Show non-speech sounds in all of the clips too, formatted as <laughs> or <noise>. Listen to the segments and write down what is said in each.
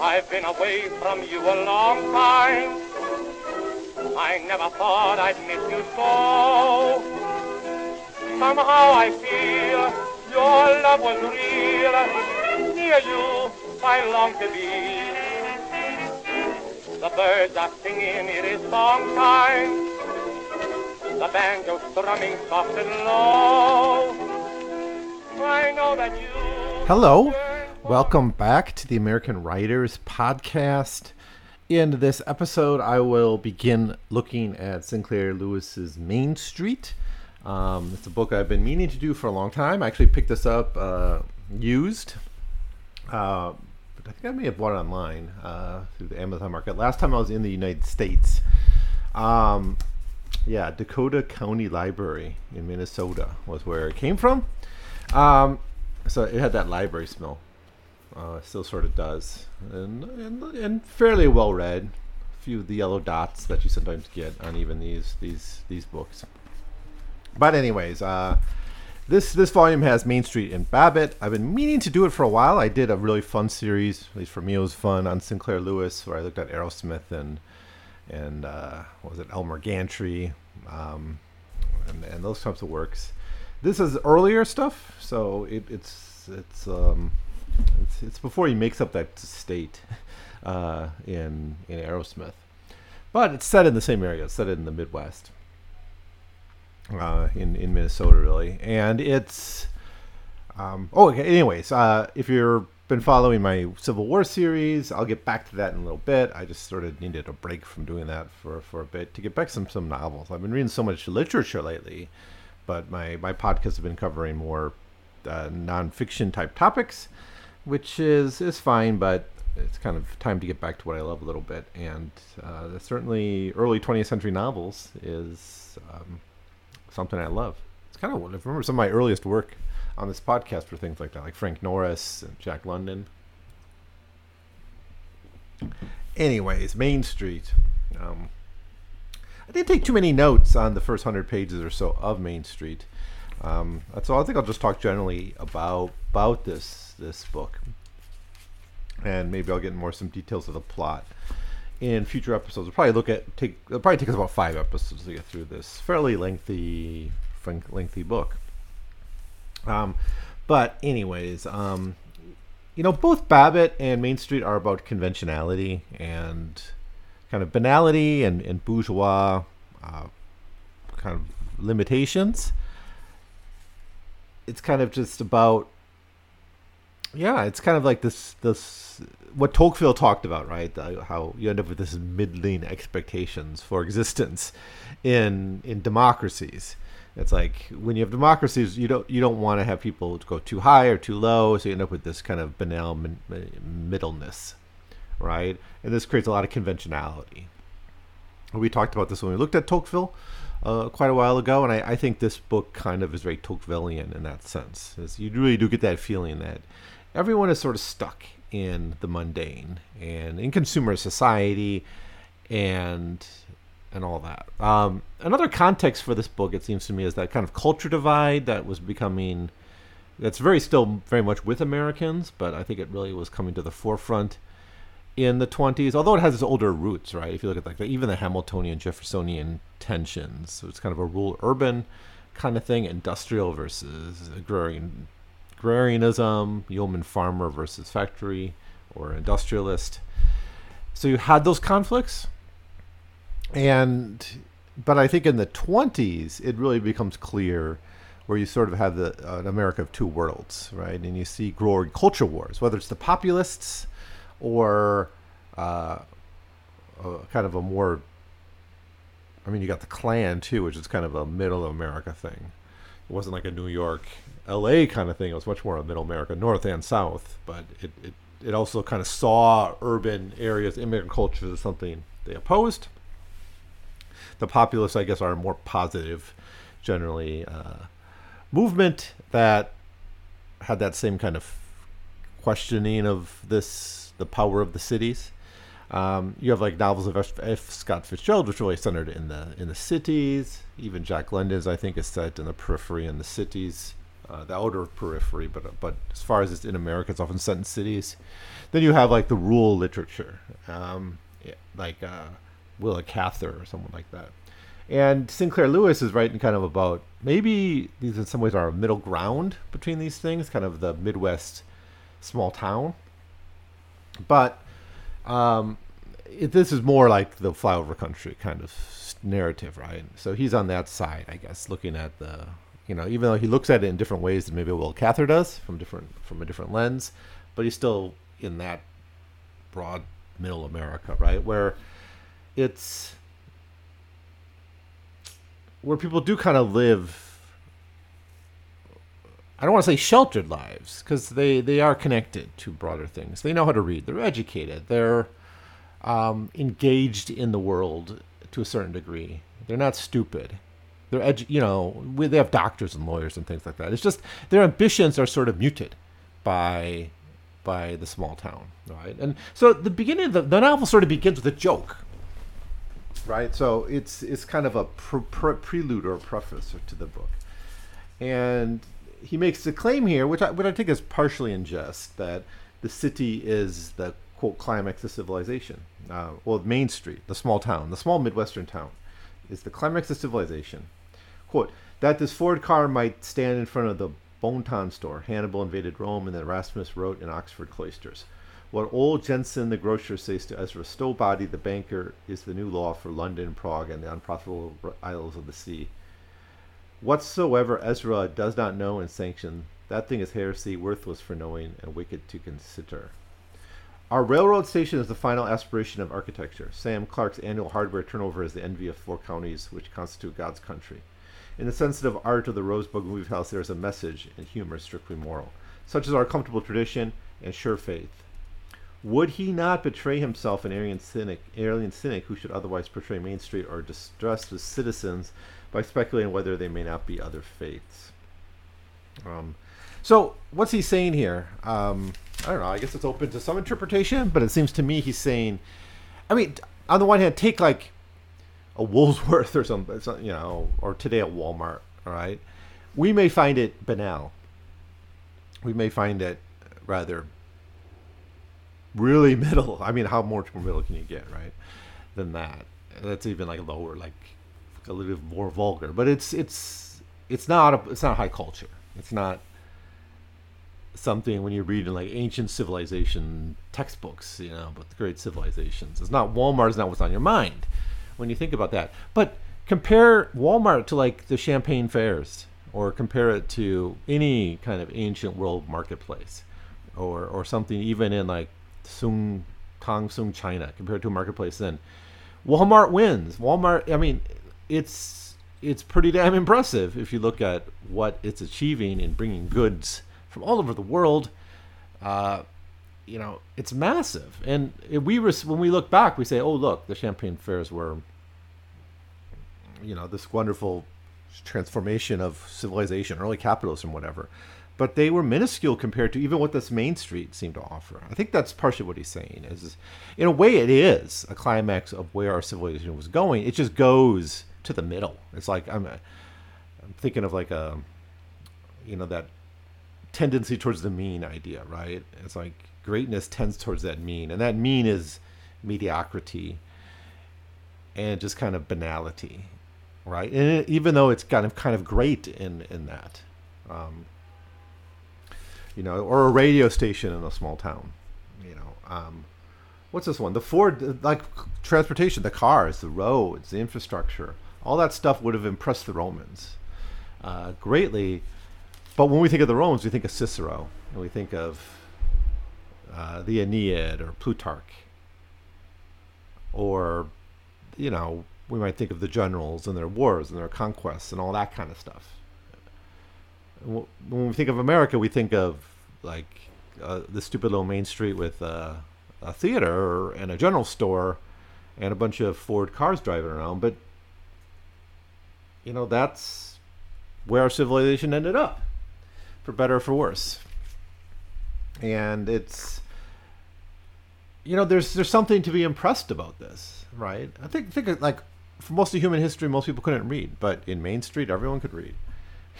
I've been away from you a long time. I never thought I'd miss you so. Somehow I feel your love was real. Near you, I long to be. The birds are singing, it is song time. The banjo strumming soft and low. I know that you. Hello. Welcome back to the American Writers Podcast. In this episode, I will begin looking at Sinclair Lewis's Main Street. Um, it's a book I've been meaning to do for a long time. I actually picked this up uh, used. Uh, but I think I may have bought it online uh, through the Amazon market. Last time I was in the United States. Um, yeah, Dakota County Library in Minnesota was where it came from. Um, so it had that library smell. Uh, still sort of does, and, and and fairly well read. A few of the yellow dots that you sometimes get on even these these these books. But anyways, uh, this this volume has Main Street and Babbitt. I've been meaning to do it for a while. I did a really fun series, at least for me, it was fun on Sinclair Lewis, where I looked at Arrowsmith and and uh, what was it Elmer Gantry, um, and, and those types of works. This is earlier stuff, so it, it's it's um, it's, it's before he makes up that state <laughs> uh, in in Arrowsmith, but it's set in the same area. It's set in the Midwest, uh, in in Minnesota, really, and it's. Um, oh, okay. Anyways, uh, if you've been following my Civil War series, I'll get back to that in a little bit. I just sort of needed a break from doing that for, for a bit to get back some some novels. I've been reading so much literature lately, but my my podcast have been covering more uh, nonfiction type topics which is is fine, but it's kind of time to get back to what I love a little bit. And uh, certainly, early 20th century novels is um, something I love. It's kind of I remember some of my earliest work on this podcast were things like that, like Frank Norris and Jack London. Anyways, Main Street. Um, I didn't take too many notes on the first hundred pages or so of Main Street. Um, so I think I'll just talk generally about about this this book, and maybe I'll get more some details of the plot in future episodes. We'll probably look at take it'll probably take us about five episodes to get through this fairly lengthy lengthy book. Um, but anyways, um, you know, both Babbitt and Main Street are about conventionality and kind of banality and, and bourgeois uh, kind of limitations. It's kind of just about yeah, it's kind of like this this what Tocqueville talked about, right? The, how you end up with this middling expectations for existence in in democracies. It's like when you have democracies, you don't you don't want to have people go too high or too low, so you end up with this kind of banal min- middleness, right? And this creates a lot of conventionality. We talked about this when we looked at Tocqueville uh, quite a while ago, and I, I, think this book kind of is very Tocquevillian in that sense. Is you really do get that feeling that everyone is sort of stuck in the mundane and in consumer society and and all that. Um, another context for this book, it seems to me, is that kind of culture divide that was becoming that's very still very much with Americans, but I think it really was coming to the forefront in the 20s, although it has its older roots, right? If you look at like the, even the Hamiltonian Jeffersonian tensions, so it's kind of a rural urban kind of thing, industrial versus agrarian agrarianism, yeoman farmer versus factory or industrialist. So you had those conflicts. And but I think in the 20s it really becomes clear where you sort of have the uh, an America of two worlds, right? And you see growing culture wars, whether it's the populists or uh, kind of a more I mean, you got the Klan too, which is kind of a middle America thing. It wasn't like a New York LA kind of thing. It was much more of middle America, north and south, but it, it, it also kind of saw urban areas, immigrant cultures as something they opposed. The populists, I guess, are a more positive, generally, uh, movement that had that same kind of questioning of this, the power of the cities. Um, you have like novels of F. F. Scott Fitzgerald, which really centered in the in the cities. Even Jack London's, I think, is set in the periphery in the cities uh, the outer periphery, but but as far as it's in America, it's often set in cities. Then you have like the rural literature, um, yeah, like uh, Willa Cather or someone like that. And Sinclair Lewis is writing kind of about maybe these in some ways are a middle ground between these things, kind of the Midwest small town. But um, it, this is more like the flyover country kind of narrative, right? So he's on that side, I guess, looking at the, you know, even though he looks at it in different ways than maybe Willa Cather does from different from a different lens, but he's still in that broad middle America, right? Where it's where people do kind of live I don't want to say sheltered lives because they, they are connected to broader things. They know how to read. They're educated. They're um, engaged in the world to a certain degree. They're not stupid. They're edu- you know we, they have doctors and lawyers and things like that. It's just their ambitions are sort of muted by by the small town, right? And so the beginning of the, the novel sort of begins with a joke, right? So it's it's kind of a pre- pre- prelude or preface to the book, and he makes the claim here, which I, which I think is partially in jest, that the city is the quote climax of civilization. Uh, well, Main Street, the small town, the small midwestern town, is the climax of civilization. Quote that this Ford car might stand in front of the Bon-Ton store. Hannibal invaded Rome, and then Erasmus wrote in Oxford cloisters. What old Jenson the grocer says to Ezra Stowbody the banker is the new law for London, Prague, and the unprofitable isles of the sea. Whatsoever Ezra does not know and sanction, that thing is heresy, worthless for knowing, and wicked to consider. Our railroad station is the final aspiration of architecture. Sam Clark's annual hardware turnover is the envy of four counties which constitute God's country. In the sensitive art of the Rosebud Movie House, there is a message, and humor strictly moral, such as our comfortable tradition and sure faith. Would he not betray himself an alien cynic, cynic who should otherwise portray Main Street or distressed citizens by speculating whether they may not be other faiths. Um, so what's he saying here? Um, I don't know. I guess it's open to some interpretation, but it seems to me he's saying, I mean, on the one hand, take like a Woolworth <laughs> or something, you know, or today at Walmart. All right, we may find it banal. We may find it rather really <laughs> middle. I mean, how much more middle can you get, right? Than that. That's even like lower, like a little bit more vulgar, but it's it's it's not a, it's not high culture. It's not something when you read in like ancient civilization textbooks, you know, about the great civilizations. It's not Walmart is not what's on your mind when you think about that. But compare Walmart to like the Champagne fairs, or compare it to any kind of ancient world marketplace, or or something even in like Sung Tang Sung China compared to a marketplace then. Walmart wins. Walmart. I mean, it's it's pretty damn impressive if you look at what it's achieving in bringing goods from all over the world. Uh, you know, it's massive, and we when we look back, we say, "Oh, look, the Champagne fairs were, you know, this wonderful transformation of civilization, early capitalism, whatever." But they were minuscule compared to even what this Main Street seemed to offer. I think that's partially what he's saying. Is in a way, it is a climax of where our civilization was going. It just goes to the middle. It's like I'm, I'm thinking of like a, you know, that tendency towards the mean idea, right? It's like greatness tends towards that mean, and that mean is mediocrity and just kind of banality, right? And it, even though it's kind of kind of great in in that, um, you know, or a radio station in a small town, you know. Um, what's this one? The Ford, like transportation, the cars, the roads, the infrastructure all that stuff would have impressed the Romans uh, greatly. But when we think of the Romans, we think of Cicero, and we think of uh, the Aeneid or Plutarch, or you know, we might think of the generals and their wars and their conquests and all that kind of stuff. When we think of America, we think of like uh, the stupid little main street with uh, a theater and a general store and a bunch of Ford cars driving around. But you know, that's where our civilization ended up, for better or for worse. And it's, you know, there's there's something to be impressed about this, right? I think think like for most of human history, most people couldn't read, but in Main Street, everyone could read. <laughs>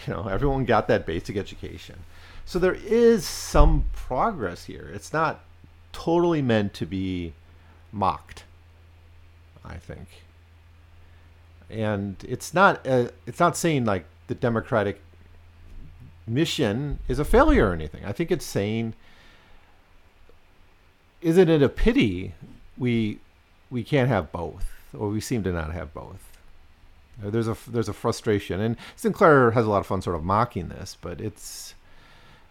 You know, everyone got that basic education. So there is some progress here. It's not totally meant to be mocked, I think. And it's not uh, it's not saying like the democratic mission is a failure or anything. I think it's saying isn't it a pity we we can't have both or we seem to not have both. There's a there's a frustration, and Sinclair has a lot of fun sort of mocking this, but it's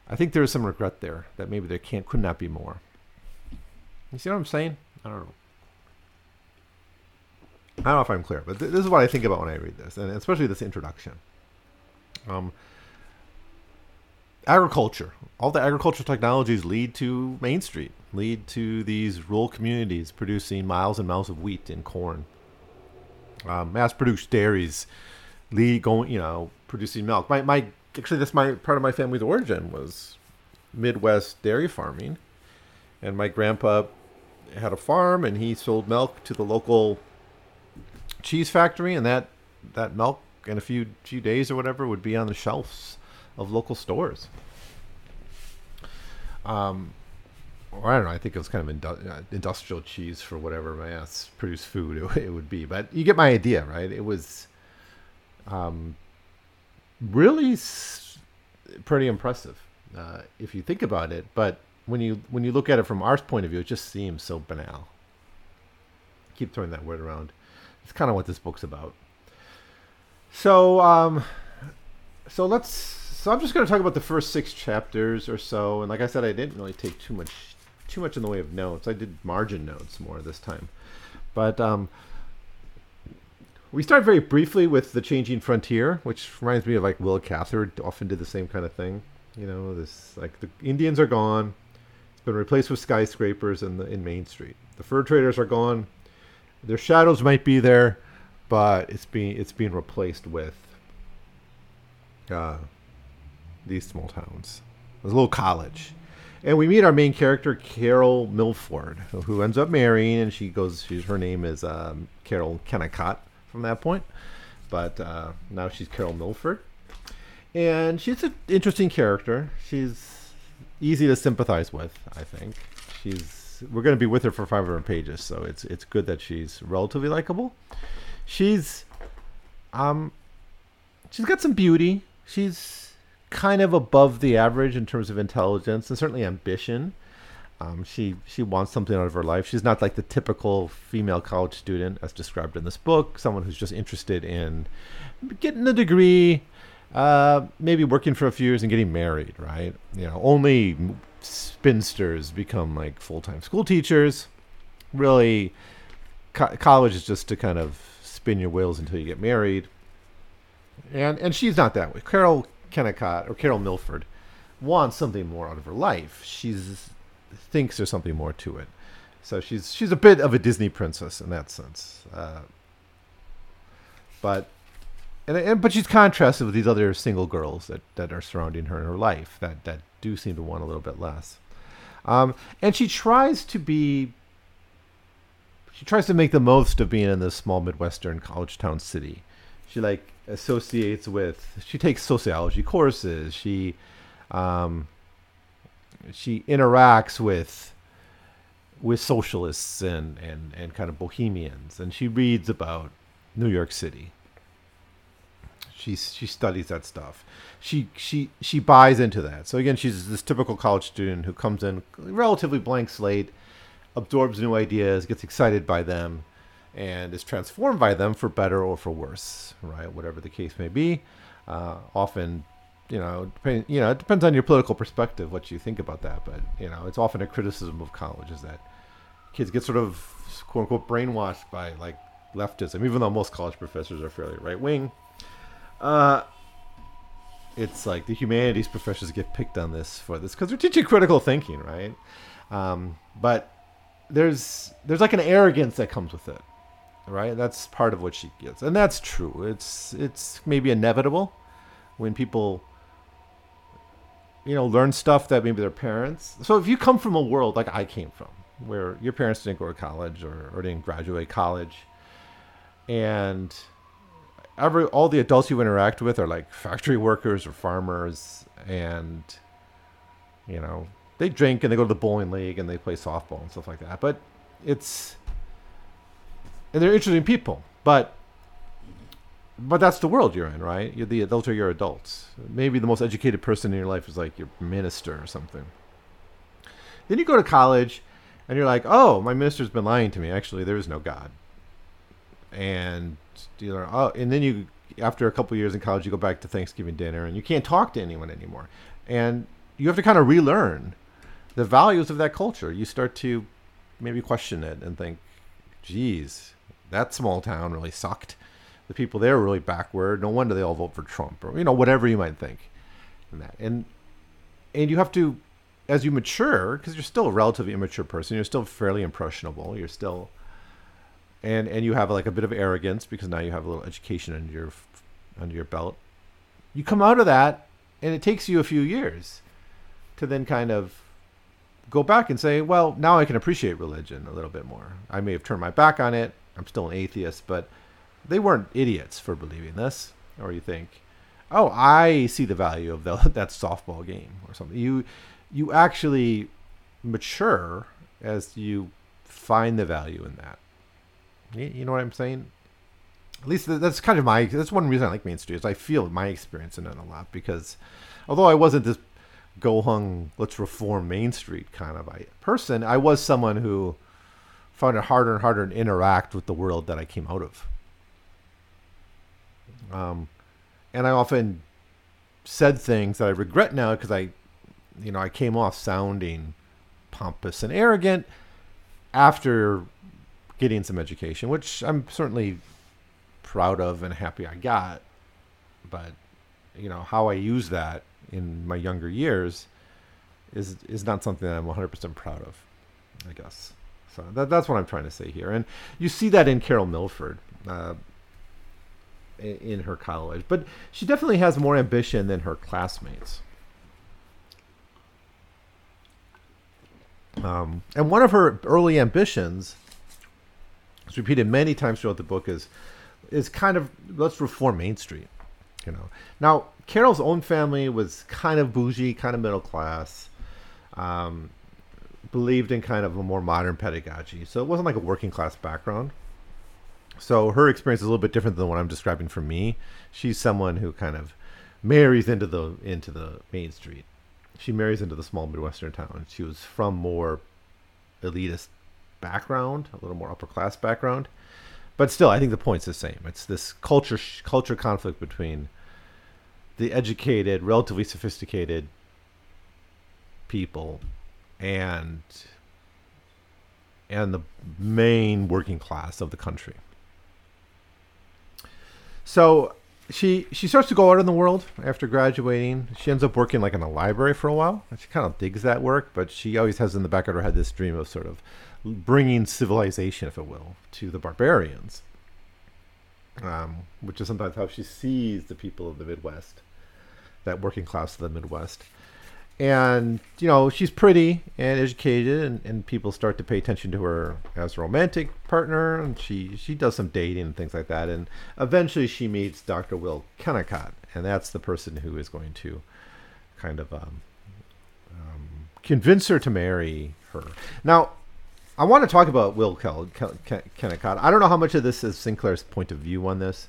I think there is some regret there that maybe there can't could not be more. You see what I'm saying? I don't know. I don't know if I'm clear, but th- this is what I think about when I read this, and especially this introduction. Um, agriculture. All the agricultural technologies lead to Main Street, lead to these rural communities producing miles and miles of wheat and corn. Um, mass-produced dairies lead going, you know, producing milk. My, my actually, that's my part of my family's origin was Midwest dairy farming, and my grandpa had a farm, and he sold milk to the local cheese factory, and that that milk in a few few days or whatever would be on the shelves of local stores. Um, or I don't know. I think it was kind of indu- uh, industrial cheese for whatever mass produced food it, <laughs> it, would be. But you get my idea, right? It was um, really s- pretty impressive uh, if you think about it. But when you when you look at it from our point of view, it just seems so banal. Keep throwing that word around. It's kind of what this book's about. So, um, so let's. So I'm just going to talk about the first six chapters or so, and like I said, I didn't really take too much, too much in the way of notes. I did margin notes more this time, but um, we start very briefly with the changing frontier, which reminds me of like Willa Cather often did the same kind of thing. You know, this like the Indians are gone, it's been replaced with skyscrapers in the in Main Street. The fur traders are gone. Their shadows might be there, but it's being it's being replaced with uh, these small towns. There's a little college, and we meet our main character Carol Milford, who ends up marrying, and she goes. She's her name is um, Carol Kennicott from that point, but uh, now she's Carol Milford, and she's an interesting character. She's easy to sympathize with. I think she's. We're going to be with her for 500 pages, so it's it's good that she's relatively likable. She's, um, she's got some beauty. She's kind of above the average in terms of intelligence and certainly ambition. Um, she she wants something out of her life. She's not like the typical female college student as described in this book. Someone who's just interested in getting a degree, uh, maybe working for a few years and getting married. Right? You know, only spinsters become like full time school teachers. Really, co- college is just to kind of spin your wheels until you get married. And and she's not that way. Carol Kennicott or Carol Milford wants something more out of her life. She's thinks there's something more to it. So she's she's a bit of a Disney princess in that sense. Uh, but and, and but she's contrasted with these other single girls that, that are surrounding her in her life that that do seem to want a little bit less. Um, and she tries to be she tries to make the most of being in this small midwestern college town city. She like associates with she takes sociology courses. She um, she interacts with with socialists and, and, and kind of bohemians and she reads about New York City. She she studies that stuff. She she she buys into that. So again, she's this typical college student who comes in relatively blank slate, absorbs new ideas, gets excited by them, and is transformed by them for better or for worse, right? Whatever the case may be. Uh, often you know, depend, you know, it depends on your political perspective what you think about that. But you know, it's often a criticism of college is that kids get sort of quote unquote brainwashed by like leftism, even though most college professors are fairly right wing. Uh, it's like the humanities professors get picked on this for this because they're teaching critical thinking, right? Um, but there's there's like an arrogance that comes with it, right? That's part of what she gets, and that's true. It's it's maybe inevitable when people you know, learn stuff that maybe their parents. So if you come from a world like I came from, where your parents didn't go to college or, or didn't graduate college, and every all the adults you interact with are like factory workers or farmers, and you know they drink and they go to the bowling league and they play softball and stuff like that. But it's and they're interesting people, but but that's the world you're in, right? You're the those are your adults. Maybe the most educated person in your life is like your minister or something. Then you go to college, and you're like, oh, my minister's been lying to me. Actually, there is no God. And you know, oh, and then you after a couple years in college, you go back to Thanksgiving dinner, and you can't talk to anyone anymore, and you have to kind of relearn the values of that culture. You start to maybe question it and think, geez, that small town really sucked the people there were really backward. No wonder they all vote for Trump, or you know whatever you might think. And that, and and you have to, as you mature, because you're still a relatively immature person, you're still fairly impressionable. You're still, and and you have like a bit of arrogance because now you have a little education under your under your belt. You come out of that, and it takes you a few years to then kind of go back and say, well, now I can appreciate religion a little bit more. I may have turned my back on it. I'm still an atheist, but they weren't idiots for believing this. Or you think, oh, I see the value of the, <laughs> that softball game or something. You you actually mature as you find the value in that. You, know what I'm saying? At least that's kind of my that's one reason I like Main Street is I feel my experience in it a lot because although I wasn't this go hung let's reform Main Street kind of a person, I was someone who found it harder and harder to interact with the world that I came out of. Um, and I often said things that I regret now because I, you know, I came off sounding pompous and arrogant after getting some education, which I'm certainly proud of and happy I got. But you know how I use that in my younger years is is not something that I'm 100% proud of. I guess so. That, that's what I'm trying to say here, and you see that in Carol Milford. Uh, in her college, but she definitely has more ambition than her classmates. Um, and one of her early ambitions, repeated many times throughout the book, is is kind of let's reform Main Street. You know, now Carol's own family was kind of bougie, kind of middle class, um, believed in kind of a more modern pedagogy, so it wasn't like a working class background. So her experience is a little bit different than what I'm describing for me. She's someone who kind of marries into the into the main street. She marries into the small midwestern town. She was from more elitist background, a little more upper class background, but still, I think the point's the same. It's this culture culture conflict between the educated, relatively sophisticated people and and the main working class of the country. So she she starts to go out in the world after graduating. She ends up working like in a library for a while. She kind of digs that work, but she always has in the back of her head this dream of sort of bringing civilization, if it will, to the barbarians. Um, which is sometimes how she sees the people of the Midwest, that working class of the Midwest and you know she's pretty and educated and, and people start to pay attention to her as a romantic partner and she she does some dating and things like that and eventually she meets dr will kennicott and that's the person who is going to kind of um, um, convince her to marry her now i want to talk about will Kel- Kel- kennicott i don't know how much of this is sinclair's point of view on this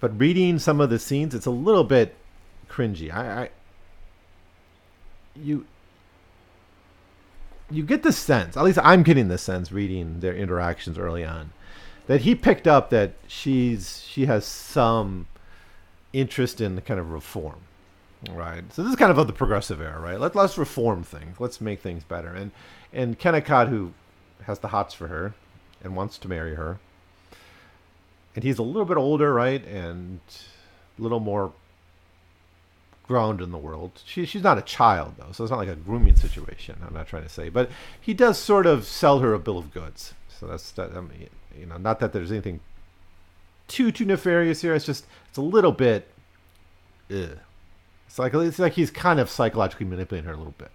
but reading some of the scenes it's a little bit cringy I, I you you get the sense, at least I'm getting the sense reading their interactions early on, that he picked up that she's she has some interest in the kind of reform. Right. So this is kind of the progressive era, right? Let, let's reform things. Let's make things better. And and Kennicott, who has the hots for her and wants to marry her, and he's a little bit older, right? And a little more ground in the world. She, she's not a child though, so it's not like a grooming situation. I'm not trying to say, but he does sort of sell her a bill of goods. So that's that. I mean, you know, not that there's anything too too nefarious here. It's just it's a little bit. Ugh. It's like it's like he's kind of psychologically manipulating her a little bit,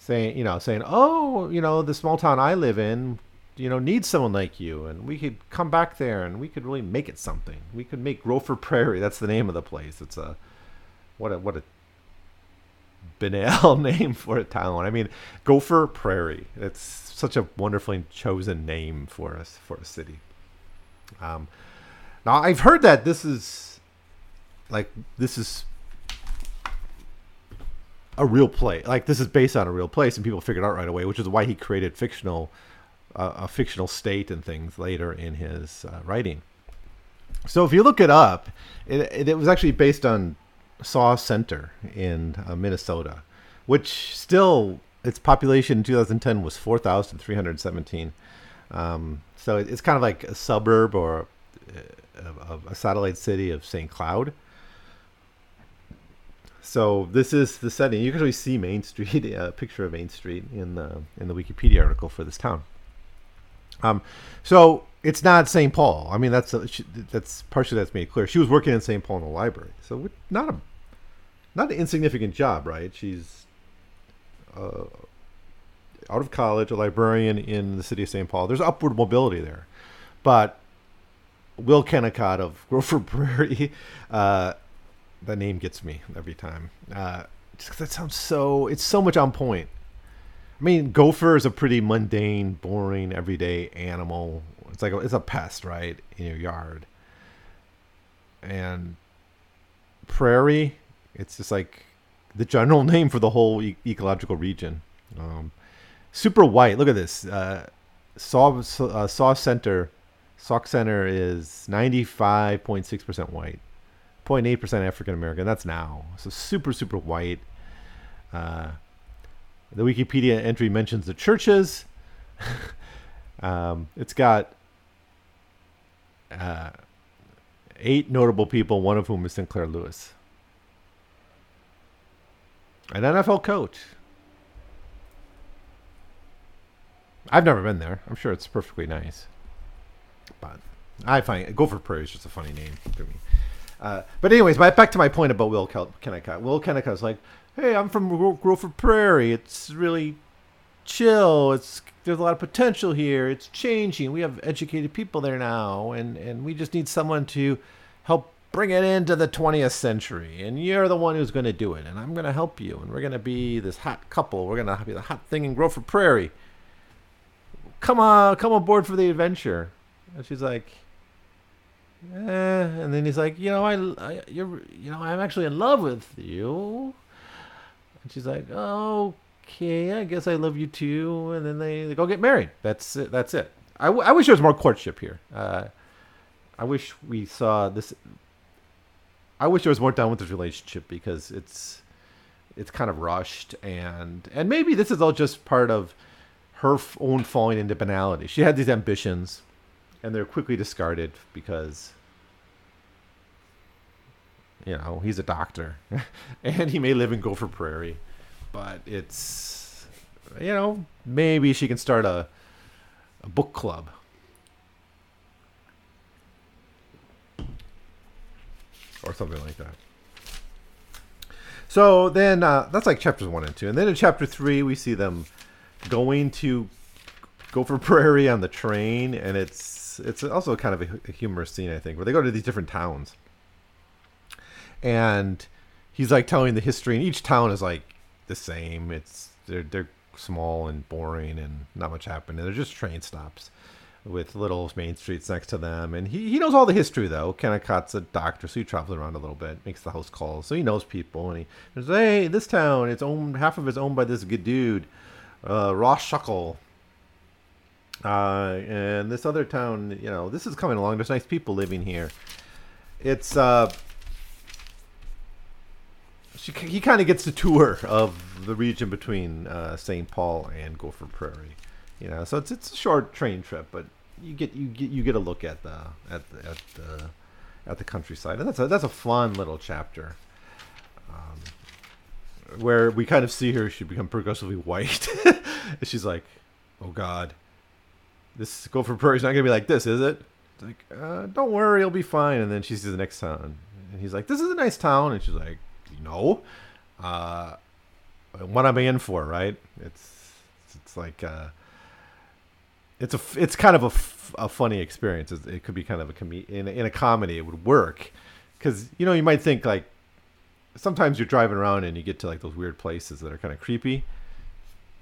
saying you know saying oh you know the small town I live in, you know needs someone like you, and we could come back there and we could really make it something. We could make Gopher Prairie. That's the name of the place. It's a what a what a banal <laughs> name for a town. I mean, Gopher Prairie. It's such a wonderfully chosen name for us for a city. Um, now I've heard that this is like this is a real play. Like this is based on a real place, and people figured out right away, which is why he created fictional uh, a fictional state and things later in his uh, writing. So if you look it up, it, it, it was actually based on Sauk Centre in uh, Minnesota, which still its population in 2010 was 4,317. Um, so it, it's kind of like a suburb or a, a satellite city of St. Cloud. So this is the setting. You can really see Main Street, <laughs> a picture of Main Street in the in the Wikipedia article for this town. Um, so it's not St. Paul. I mean, that's a, that's partially that's made clear. She was working in St. Paul in the library, so not a not an insignificant job, right? She's uh, out of college, a librarian in the city of St. Paul. There's upward mobility there, but Will Kennicott of Gopher <laughs> Prairie, uh, that name gets me every time. Uh, that sounds so. It's so much on point. I mean, gopher is a pretty mundane, boring, everyday animal. It's like a, it's a pest, right, in your yard. And prairie, it's just like the general <laughs> name for the whole e- ecological region. Um, super white. Look at this. Uh, Saw uh, Sauk Centre, Sauk Centre is ninety five point six percent white, 0.8 percent African American. That's now. So super super white. Uh, the Wikipedia entry mentions the churches. <laughs> um, it's got uh, eight notable people, one of whom is Sinclair Lewis, an NFL coach. I've never been there. I'm sure it's perfectly nice, but I find Gopher Prairie is just a funny name to me. Uh, but anyways, back to my point about Will Kennicott. Will Kennicott's like, hey, I'm from Gopher Prairie. It's really chill. It's there's a lot of potential here. It's changing. We have educated people there now, and and we just need someone to help bring it into the 20th century. And you're the one who's going to do it, and I'm going to help you. And we're going to be this hot couple. We're going to be the hot thing in Gopher Prairie. Come on, come aboard for the adventure. And she's like, eh. And then he's like, you know, I, I you're, you know, I'm actually in love with you. And she's like, okay, I guess I love you too. And then they, they go get married. That's it. That's it. I, w- I wish there was more courtship here. Uh, I wish we saw this. I wish there was more done with this relationship because it's it's kind of rushed and and maybe this is all just part of her own falling into banality. She had these ambitions, and they're quickly discarded because you know he's a doctor, <laughs> and he may live in Gopher Prairie, but it's you know maybe she can start a a book club. Or something like that. So then uh, that's like chapters one and two. And then in chapter three, we see them going to Gopher Prairie on the train, and it's it's also kind of a, a humorous scene, I think, where they go to these different towns, and he's like telling the history, and each town is like the same. It's they're they're small and boring, and not much happening. They're just train stops with little main streets next to them, and he, he knows all the history though. Kennicott's a doctor, so he travels around a little bit, makes the house calls, so he knows people, and he says, "Hey, this town, it's owned half of it's owned by this good dude." uh, Ross Shuckle. Uh, and this other town, you know, this is coming along. There's nice people living here. It's uh, she, he kind of gets a tour of the region between uh, St. Paul and Gopher Prairie. You know, so it's it's a short train trip, but you get you get you get a look at the at the, at the at the countryside, and that's a that's a fun little chapter. Um, where we kind of see her she become progressively <laughs> white she's like oh god this Gopher Prairie's not gonna be like this is it it's like uh, don't worry it'll be fine and then she sees the next town and he's like this is a nice town and she's like no uh, what am i in for right it's it's like uh, it's a it's kind of a, f- a funny experience. It's- It could be kind of a com- in in a comedy. It would work because you know you might think like sometimes you're driving around and you get to like those weird places that are kind of creepy.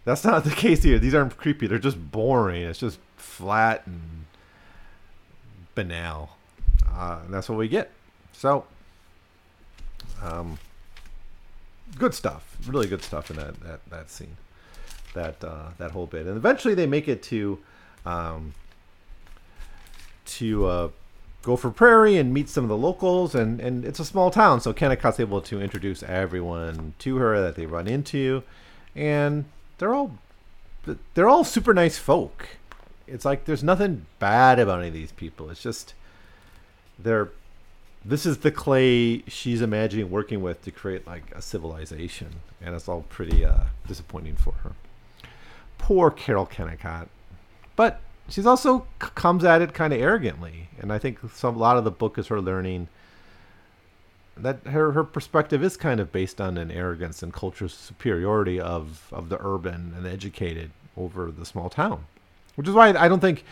That's not the case here. These aren't creepy. They're just boring. It's just flat and banal. Uh, and that's what we get. So, um, good stuff. Really good stuff in that that, that scene. That uh, that whole bit. And eventually they make it to um, to uh, Gopher Prairie and meet some of the locals. And, and it's a small town, so Kennicott's able to introduce everyone to her that they run into. And they're all they're all super nice folk. It's like there's nothing bad about any of these people. It's just they're this is the clay she's imagining working with to create like a civilization, and it's all pretty uh, disappointing for her. Poor Carol Kennicott, but she's also comes at it kind of arrogantly, and I think some a lot of the book is her learning that her her perspective is kind of based on an arrogance and cultural superiority of of the urban and the educated over the small town, which is why I don't think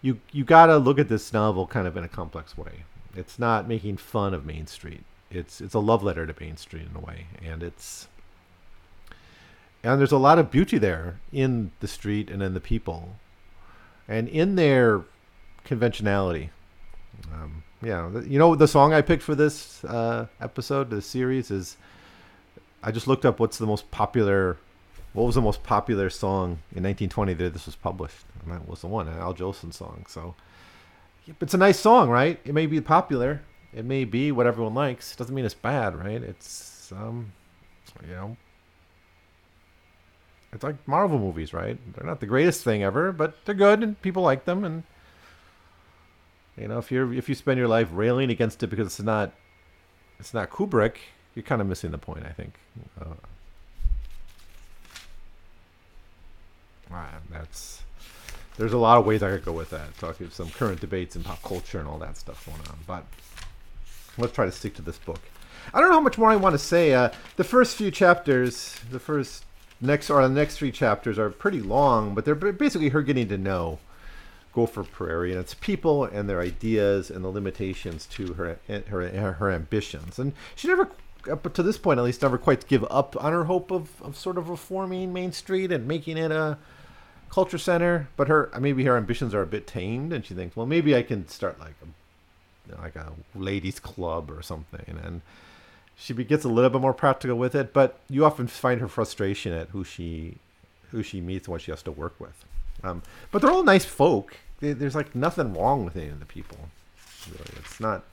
you you gotta look at this novel kind of in a complex way. It's not making fun of Main Street. It's it's a love letter to Main Street in a way, and it's and there's a lot of beauty there in the street and in the people, and in their conventionality. Um, yeah, you know the song I picked for this uh, episode, the series is. I just looked up what's the most popular, what was the most popular song in 1920 that this was published, and that was the one, an Al Jolson song. So, it's a nice song, right? It may be popular, it may be what everyone likes. Doesn't mean it's bad, right? It's um, you know, it's like Marvel movies, right? They're not the greatest thing ever, but they're good and people like them. And you know, if you're if you spend your life railing against it because it's not it's not Kubrick, you're kind of missing the point, I think. Uh, ah, that's there's a lot of ways I could go with that. Talking of some current debates in pop culture and all that stuff going on, but let's try to stick to this book. I don't know how much more I want to say. Uh, the first few chapters, the first next or the next three chapters are pretty long, but they're basically her getting to know Gopher Prairie and its people and their ideas and the limitations to her her her ambitions. And she never, up to this point at least, never quite give up on her hope of, of sort of reforming Main Street and making it a culture center. But her maybe her ambitions are a bit tamed, and she thinks, well, maybe I can start like a like a ladies club or something and she gets a little bit more practical with it but you often find her frustration at who she who she meets and what she has to work with um, but they're all nice folk There- there's like nothing wrong with any of the people really it's not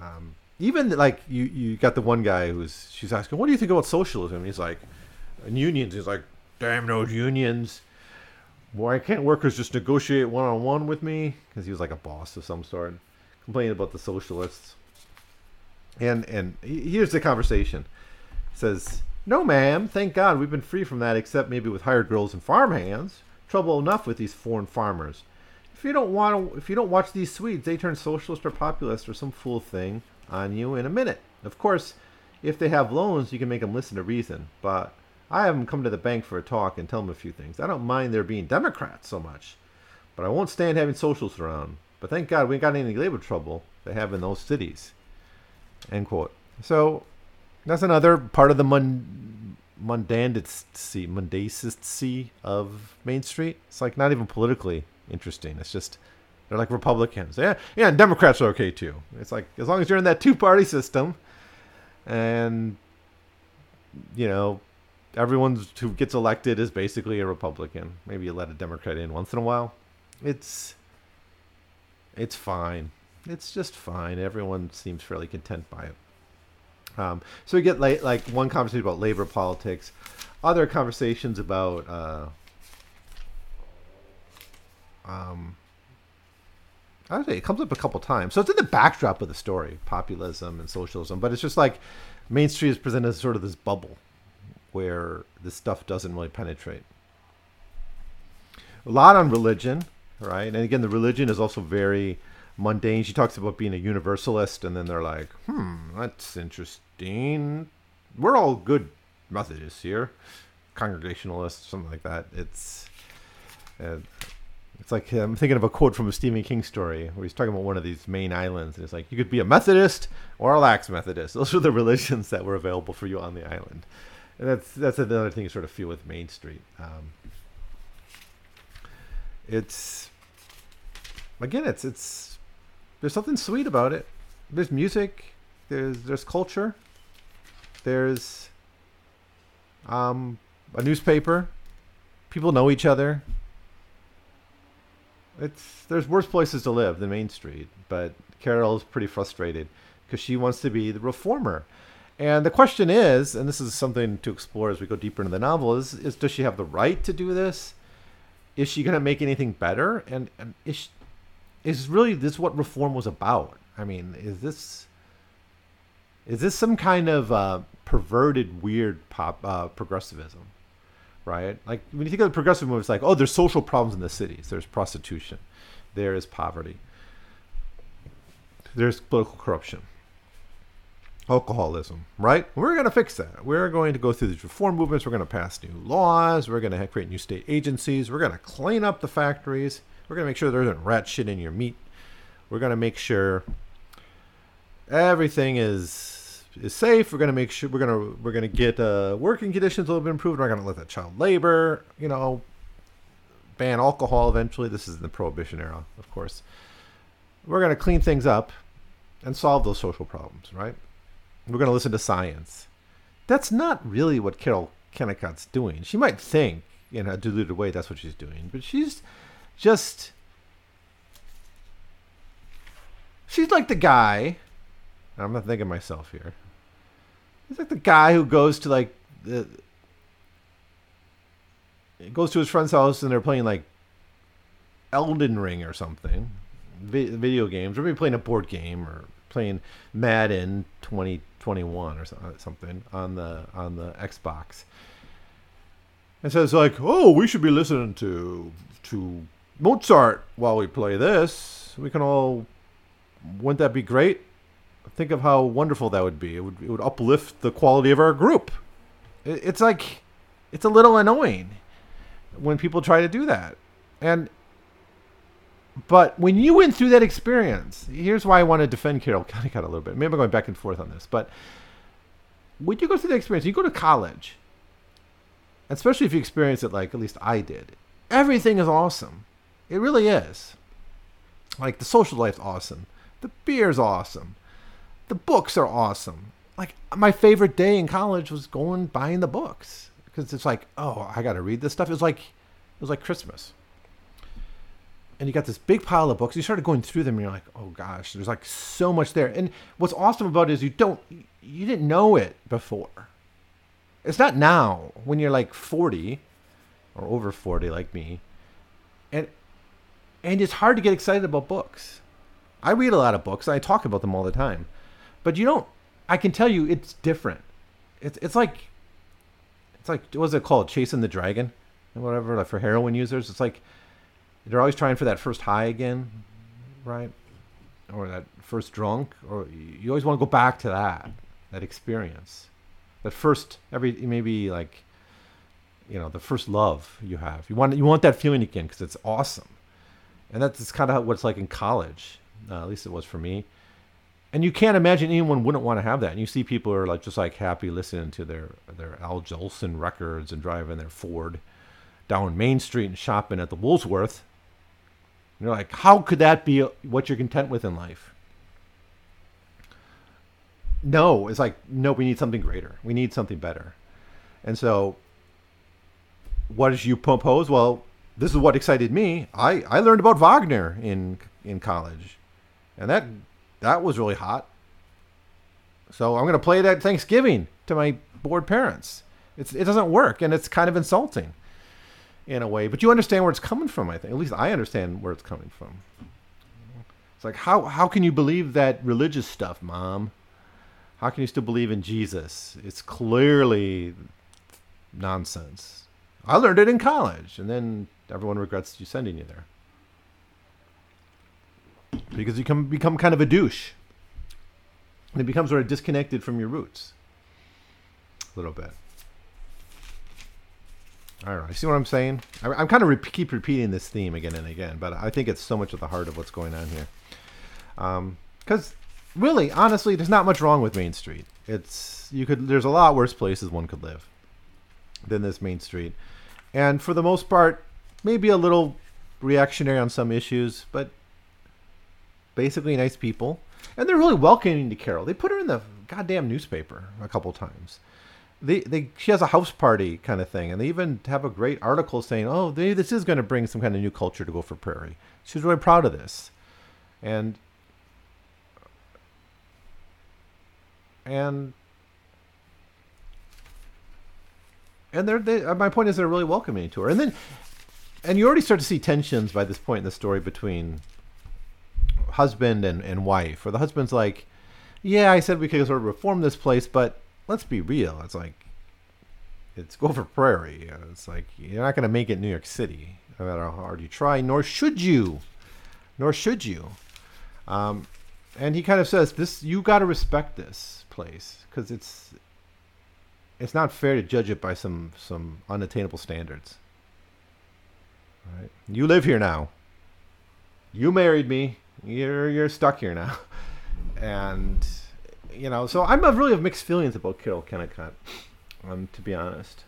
um, even like you you got the one guy who's she's asking what do you think about socialism he's like and unions he's like damn those unions why can't workers just negotiate one on one with me? Because he was like a boss of some sort, complaining about the socialists. And and here's the conversation. He says, "No, ma'am. Thank God we've been free from that, except maybe with hired girls and farm hands. Trouble enough with these foreign farmers. If you don't want to, if you don't watch these Swedes, they turn socialist or populist or some fool thing on you in a minute. Of course, if they have loans, you can make them listen to reason. But I have them come to the bank for a talk and tell them a few things. I don't mind their being Democrats so much, but I won't stand having socialists around. But thank God we ain't got any labor trouble they have in those cities. End quote. So that's another part of the mun- mundanity, of Main Street. It's like not even politically interesting. It's just they're like Republicans. Yeah, yeah, and Democrats are okay too. It's like as long as you're in that two-party system, and you know everyone who gets elected is basically a Republican. Maybe you let a Democrat in once in a while. It's it's fine. It's just fine. Everyone seems fairly content by it. Um, so we get like like one conversation about labor politics, other conversations about uh, um, say it comes up a couple times. So it's in the backdrop of the story, populism and socialism, but it's just like Main Street is presented as sort of this bubble where this stuff doesn't really penetrate. A lot on religion, right? And again, the religion is also very mundane. She talks about being a universalist, and then they're like, hmm, that's interesting. We're all good Methodists here, Congregationalists, something like that. It's And it's like I'm thinking of a quote from a Stephen King story where he's talking about one of these Maine islands. And it's like you could be a Methodist or a lax Methodist. <laughs> Those are the religions that were available for you on the island. And that's that's another thing you sort of feel with Main Street. Um, it's again, it's it's there's something sweet about it. There's music. There's there's culture. There's um, a newspaper. People know each other. It's there's worse places to live than Main Street, but Carol is pretty frustrated because she wants to be the reformer. And the question is, and this is something to explore as we go deeper into the novel, is, is does she have the right to do this? Is she going to make anything better? And, and is, she, is really this what reform was about? I mean, is this is this some kind of uh, perverted, weird pop uh, progressivism? Right? Like when you think of the progressive movement, it's like, oh, there's social problems in the cities. There's prostitution. There is poverty. There's political corruption alcoholism, right? We're going to fix that. We're going to go through these reform movements. We're going to pass new laws. We're going to create new state agencies. We're going to clean up the factories. We're going to make sure there isn't rat shit in your meat. We're going to make sure everything is is safe. We're going to make sure we're going to we're going to get uh, working conditions a little bit improved. We're going to let that child labor, you know, ban alcohol eventually. This is in the prohibition era, of course. We're going to clean things up and solve those social problems, right? We're going to listen to science. That's not really what Carol Kennicott's doing. She might think in a diluted way that's what she's doing, but she's just. She's like the guy. I'm not thinking myself here. He's like the guy who goes to like the. Goes to his friend's house and they're playing like Elden Ring or something, video games, or maybe playing a board game or playing Madden 2021 or uh, something on the on the Xbox. And so it's like, oh, we should be listening to to Mozart while we play this. We can all, wouldn't that be great? Think of how wonderful that would be. It would it would uplift the quality of our group. It, it's like, it's a little annoying when people try to do that, and but when you went through that experience, here's why I want to defend Carol Kennicott a little bit. Maybe I'm going back and forth on this, but when you go through the experience, you go to college, especially if you experience it like at least I did. Everything is awesome. It really is. Like the social life's awesome. The beer's awesome. The books are awesome. Like my favorite day in college was going buying the books because it's like, oh, I got to read this stuff. It was like it was like Christmas and you got this big pile of books. You started going through them, and you're like, oh gosh, there's like so much there. And what's awesome about it is you don't, you didn't know it before. It's not now when you're like 40 or over 40 like me, and and it's hard to get excited about books. I read a lot of books. I talk about them all the time, but you don't. I can tell you, it's different. It's it's like it's like what's it called? Chasing the dragon, and whatever. Like for heroin users, it's like they're always trying for that first high again, right? Or that first drunk, or you always want to go back to that, that experience, that first every maybe like, you know, the first love you have. You want you want that feeling again because it's awesome, and that's kind of what it's like in college. Uh, at least it was for me. And you can't imagine anyone wouldn't want to have that. And you see people are like just like happy listening to their their Al Jolson records and driving their Ford down Main Street and shopping at the Woolworth and you're like, how could that be what you're content with in life? No, it's like, no, we need something greater. We need something better. And so, what did you propose? Well, this is what excited me. I, I learned about Wagner in in college, and that that was really hot. So I'm to play it at Thanksgiving to my bored parents. It's, it doesn't work, and it's kind of insulting in a way, but you understand where it's coming from. I think at least I understand where it's coming from. It's like how how can you believe that religious stuff, mom? How can you still believe in Jesus? It's clearly nonsense. I learned it in college, and then everyone regrets you sending you there because you come become kind of a douche, and it becomes sort of disconnected from your roots a little bit. Know. You see what I'm saying? I, I'm kind of re- keep repeating this theme again and again, but I think it's so much at the heart of what's going on here. Um, because really, honestly, there's not much wrong with Main Street. It's you could there's a lot worse places one could live than this Main Street, and for the most part, maybe a little reactionary on some issues, but basically nice people, and they're really welcoming to Carol. They put her in the goddamn newspaper a couple times. They, they, she has a house party kind of thing, and they even have a great article saying, "Oh, they, this is going to bring some kind of new culture to Gopher Prairie." She's really proud of this, and and and they're they, my point is they're really welcoming to her and then and you already start to see tensions by this point in the story between husband and, and wife or the husband's like yeah i said we could sort of reform this place but let's be real. It's like it's gopher prairie. It's like you're not going to make it new york city no matter how hard you try nor should you nor should you. Um, and he kind of says this you got to respect this place because it's it's not fair to judge it by some some unattainable standards. Right? You live here now. You married me. You're you're stuck here now, and you know. So I'm of really have mixed feelings about Carol Kennicott, um, to be honest.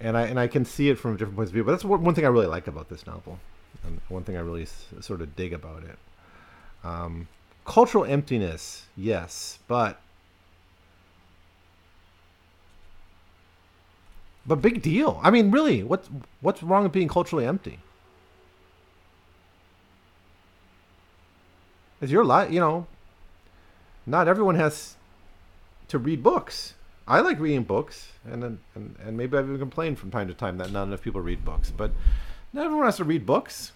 And I and I can see it from different points of view. But that's one, one thing I really like about this novel, and one thing I really s- sort of dig about it. Um, cultural emptiness, yes, but but big deal. I mean, really, what's what's wrong with being culturally empty? Is your life, you know, not everyone has to read books. I like reading books, and and and maybe I've even complained from time to time that not enough people read books. But not everyone has to read books.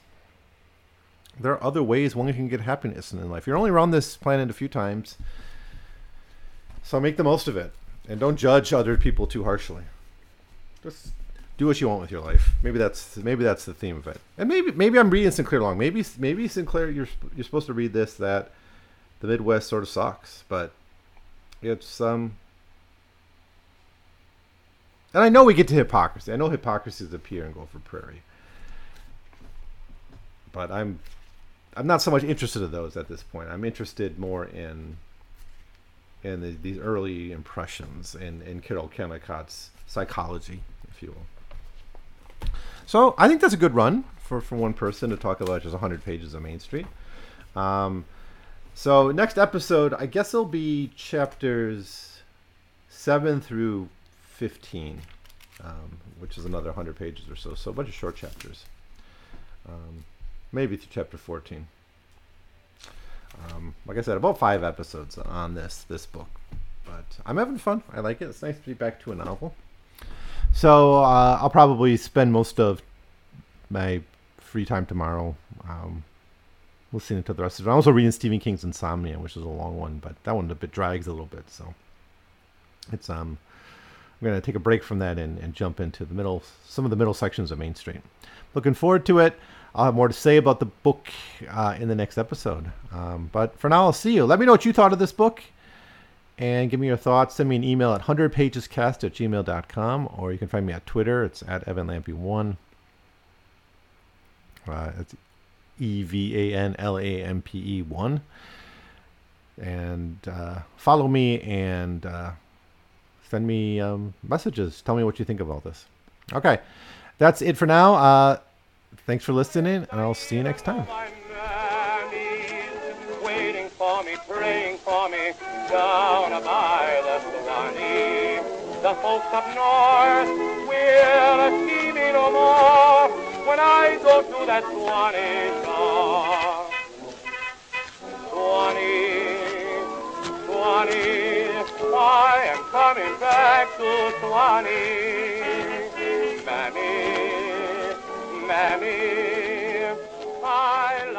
There are other ways one can get happiness in life. You're only around this planet a few times, so make the most of it, and don't judge other people too harshly. Just do what you want with your life. Maybe that's maybe that's the theme of it. And maybe maybe I'm reading Sinclair wrong. Maybe maybe Sinclair you're you're supposed to read this that the Midwest sort of sucks, but it's um. And I know we get to hypocrisy. I know hypocrisy hypocrisies appear in Gopher Prairie, but I'm I'm not so much interested in those at this point. I'm interested more in in the, these early impressions in, in Carol Kennicott's psychology, will. So I think that's a good run for, for one person to talk about just 100 pages of Main Street. Um, so next episode, I guess it'll be chapters 7 through 15, um, which is another 100 pages or so. So a bunch of short chapters. Um, maybe through chapter 14. Um, like I said, about five episodes on this this book, but I'm having fun. I like it. It's nice to be back to a novel. So uh, I'll probably spend most of my free time tomorrow um, listening to the rest of it. I'm also reading Stephen King's Insomnia, which is a long one, but that one a bit drags a little bit. So it's um, I'm gonna take a break from that and, and jump into the middle, some of the middle sections of Main Street. Looking forward to it. I'll have more to say about the book uh, in the next episode. Um, but for now, I'll see you. Let me know what you thought of this book and give me your thoughts. Send me an email at 100pagescast at gmail.com or you can find me at Twitter. It's at evanlampe1. Uh, it's E V A N L A M P E 1. And uh, follow me and uh, send me um, messages. Tell me what you think of all this. Okay, that's it for now. Uh, thanks for listening, and I'll see you next time. Down by the Swanee. The folks up north will see me no more when I go to that Swanee shore. Swanee, Swanee, I am coming back to Swanee. Mammy, Mammy, I